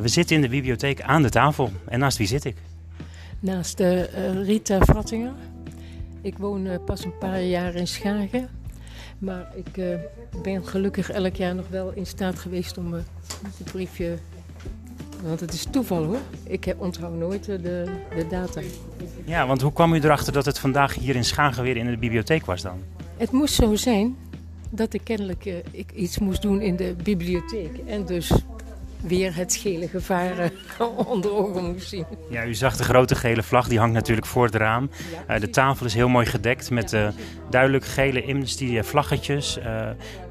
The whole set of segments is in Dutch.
we zitten in de bibliotheek aan de tafel. En naast wie zit ik? Naast uh, Rita Vattinger. Ik woon uh, pas een paar jaar in Schagen. Maar ik uh, ben gelukkig elk jaar nog wel in staat geweest om het briefje... Want het is toeval hoor. Ik heb, onthoud nooit de, de data. Ja, want hoe kwam u erachter dat het vandaag hier in Schagen weer in de bibliotheek was dan? Het moest zo zijn dat ik kennelijk ik iets moest doen in de bibliotheek. En dus weer het gele gevaar onder ogen moest zien. Ja, u zag de grote gele vlag, die hangt natuurlijk voor het raam. Uh, de tafel is heel mooi gedekt met uh, duidelijk gele Amnesty vlaggetjes. Uh,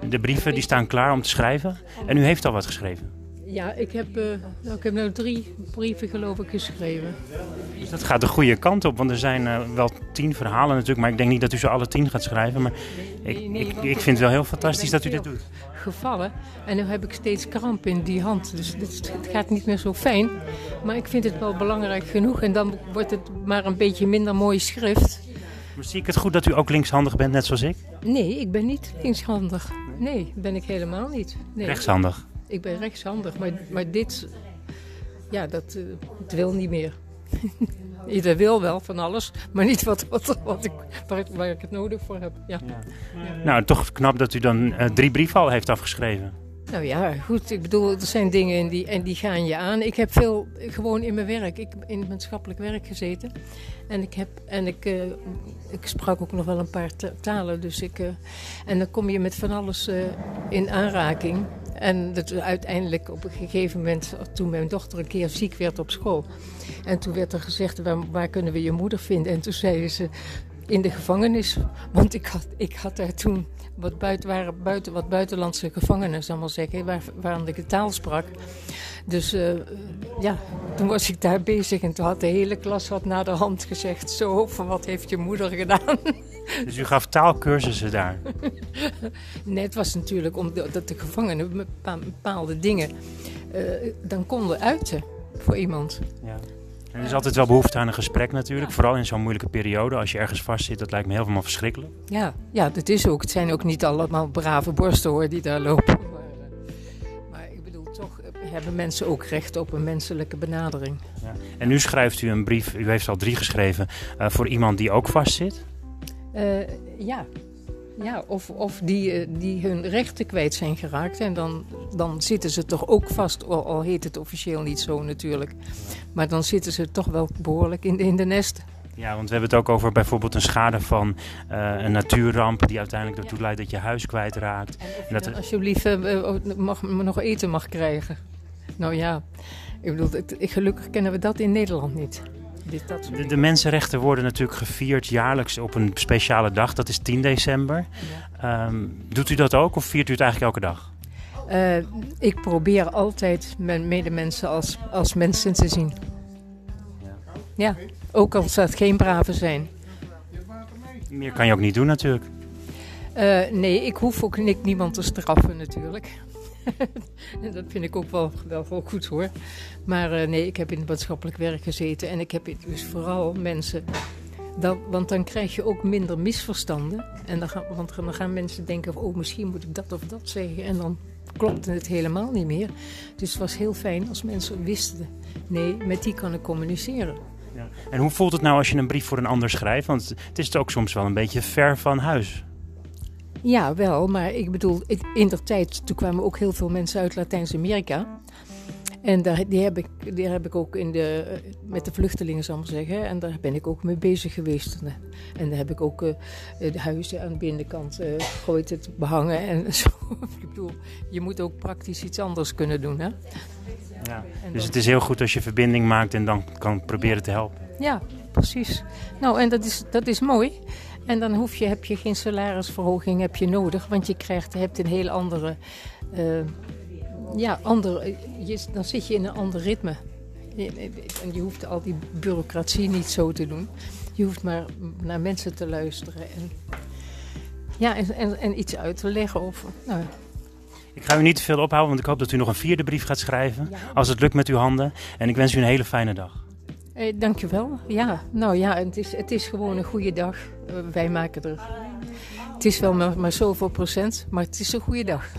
de brieven die staan klaar om te schrijven. En u heeft al wat geschreven. Ja, ik heb, uh, nou, ik heb nu drie brieven geloof ik geschreven. Dus dat gaat de goede kant op, want er zijn uh, wel tien verhalen natuurlijk. Maar ik denk niet dat u ze alle tien gaat schrijven. Maar ik, nee, nee, ik, ik vind het wel heel fantastisch dat u dit doet. Gevallen en nu heb ik steeds kramp in die hand. Dus het gaat niet meer zo fijn. Maar ik vind het wel belangrijk genoeg. En dan wordt het maar een beetje minder mooi schrift. Maar zie ik het goed dat u ook linkshandig bent, net zoals ik? Nee, ik ben niet linkshandig. Nee, ben ik helemaal niet. Nee. Rechtshandig? Ik ben rechtshandig, maar, maar dit, ja, dat uh, het wil niet meer. Ieder wil wel van alles, maar niet wat, wat, wat ik, waar, waar, ik het nodig voor heb. Ja. ja. Nou, toch knap dat u dan uh, drie brieven al heeft afgeschreven. Nou ja, goed. Ik bedoel, er zijn dingen en die, en die gaan je aan. Ik heb veel gewoon in mijn werk, ik in het maatschappelijk werk gezeten. En ik, heb, en ik, uh, ik sprak ook nog wel een paar talen. Dus ik, uh, en dan kom je met van alles uh, in aanraking. En dat uiteindelijk op een gegeven moment, toen mijn dochter een keer ziek werd op school. En toen werd er gezegd, waar, kunnen we je moeder vinden? En toen zeiden ze, in de gevangenis. Want ik had, ik had daar toen wat buiten, waren buiten, wat buitenlandse gevangenen, zal maar zeggen, waar, waaraan ik de taal sprak. Dus uh, ja, toen was ik daar bezig en toen had de hele klas wat naar de hand gezegd. Zo, van wat heeft je moeder gedaan? Dus u gaf taalkursussen daar? nee, het was natuurlijk omdat de gevangenen bepaalde dingen uh, dan konden uiten voor iemand. Ja. En er is altijd wel behoefte aan een gesprek natuurlijk. Ja. Vooral in zo'n moeilijke periode. Als je ergens vast zit, dat lijkt me helemaal verschrikkelijk. Ja, ja, dat is ook. Het zijn ook niet allemaal brave borsten hoor die daar lopen. Maar, maar ik bedoel, toch hebben mensen ook recht op een menselijke benadering. Ja. En nu schrijft u een brief, u heeft al drie geschreven, uh, voor iemand die ook vastzit? Uh, ja, ja, of, of die, die hun rechten kwijt zijn geraakt. En dan, dan zitten ze toch ook vast, al heet het officieel niet zo natuurlijk. Maar dan zitten ze toch wel behoorlijk in de, in de nest. Ja, want we hebben het ook over bijvoorbeeld een schade van uh, een natuurramp... die uiteindelijk ertoe leidt dat je huis kwijtraakt. En je dat alsjeblieft uh, mag, nog eten mag krijgen. Nou ja, ik bedoel, het, gelukkig kennen we dat in Nederland niet. Dit, dat de, de, mensenrechten worden natuurlijk gevierd jaarlijks op een speciale dag. Dat is 10 december. Ja. Um, doet u dat ook of viert u het eigenlijk elke dag? Uh, ik probeer altijd mijn medemensen als, als mensen te zien. Ja. ja, ook als dat geen braven zijn. Meer kan je ook niet doen natuurlijk. Uh, nee, ik hoef ook niemand te straffen natuurlijk. dat vind ik ook wel, goed hoor. Maar uh, nee, ik heb in het maatschappelijk werk gezeten en ik heb dus vooral mensen. Want dan krijg je ook minder misverstanden. En dan gaan, want dan gaan mensen denken: oh, misschien moet ik dat of dat zeggen. En dan klopte het helemaal niet meer. Dus het was heel fijn als mensen wisten: nee, met die kan ik communiceren. Ja. En hoe voelt het nou als je een brief voor een ander schrijft? Want het is ook soms wel een beetje ver van huis. Ja, wel. Maar ik bedoel, in der tijd, toen kwamen ook heel veel mensen uit Latijns-Amerika. En daar, die, heb ik, die heb ik ook in de, met de vluchtelingen, zal ik maar zeggen. En daar ben ik ook mee bezig geweest. En daar heb ik ook uh, de huizen aan de binnenkant uh, gegooid, het behangen en zo. ik bedoel, je moet ook praktisch iets anders kunnen doen, hè? Ja, dus het is heel goed als je verbinding maakt en dan kan proberen te helpen. Ja, precies. Nou, en dat is, dat is mooi. En dan hoef je, heb je geen salarisverhoging heb je nodig, want je krijgt, hebt een heel andere, uh, ja, ander, je, dan zit je in een ander ritme. En je hoeft al die bureaucratie niet zo te doen. Je hoeft maar naar mensen te luisteren en, ja, en, en, en iets uit te leggen. Of, nou, ik ga u niet te veel ophouden, want ik hoop dat u nog een vierde brief gaat schrijven. Ja. Als het lukt met uw handen. En ik wens u een hele fijne dag. Eh, dankjewel. Ja, nou ja, het is, het is gewoon een goede dag. wij maken er. Het is wel maar, maar zoveel procent, maar het is een goede dag.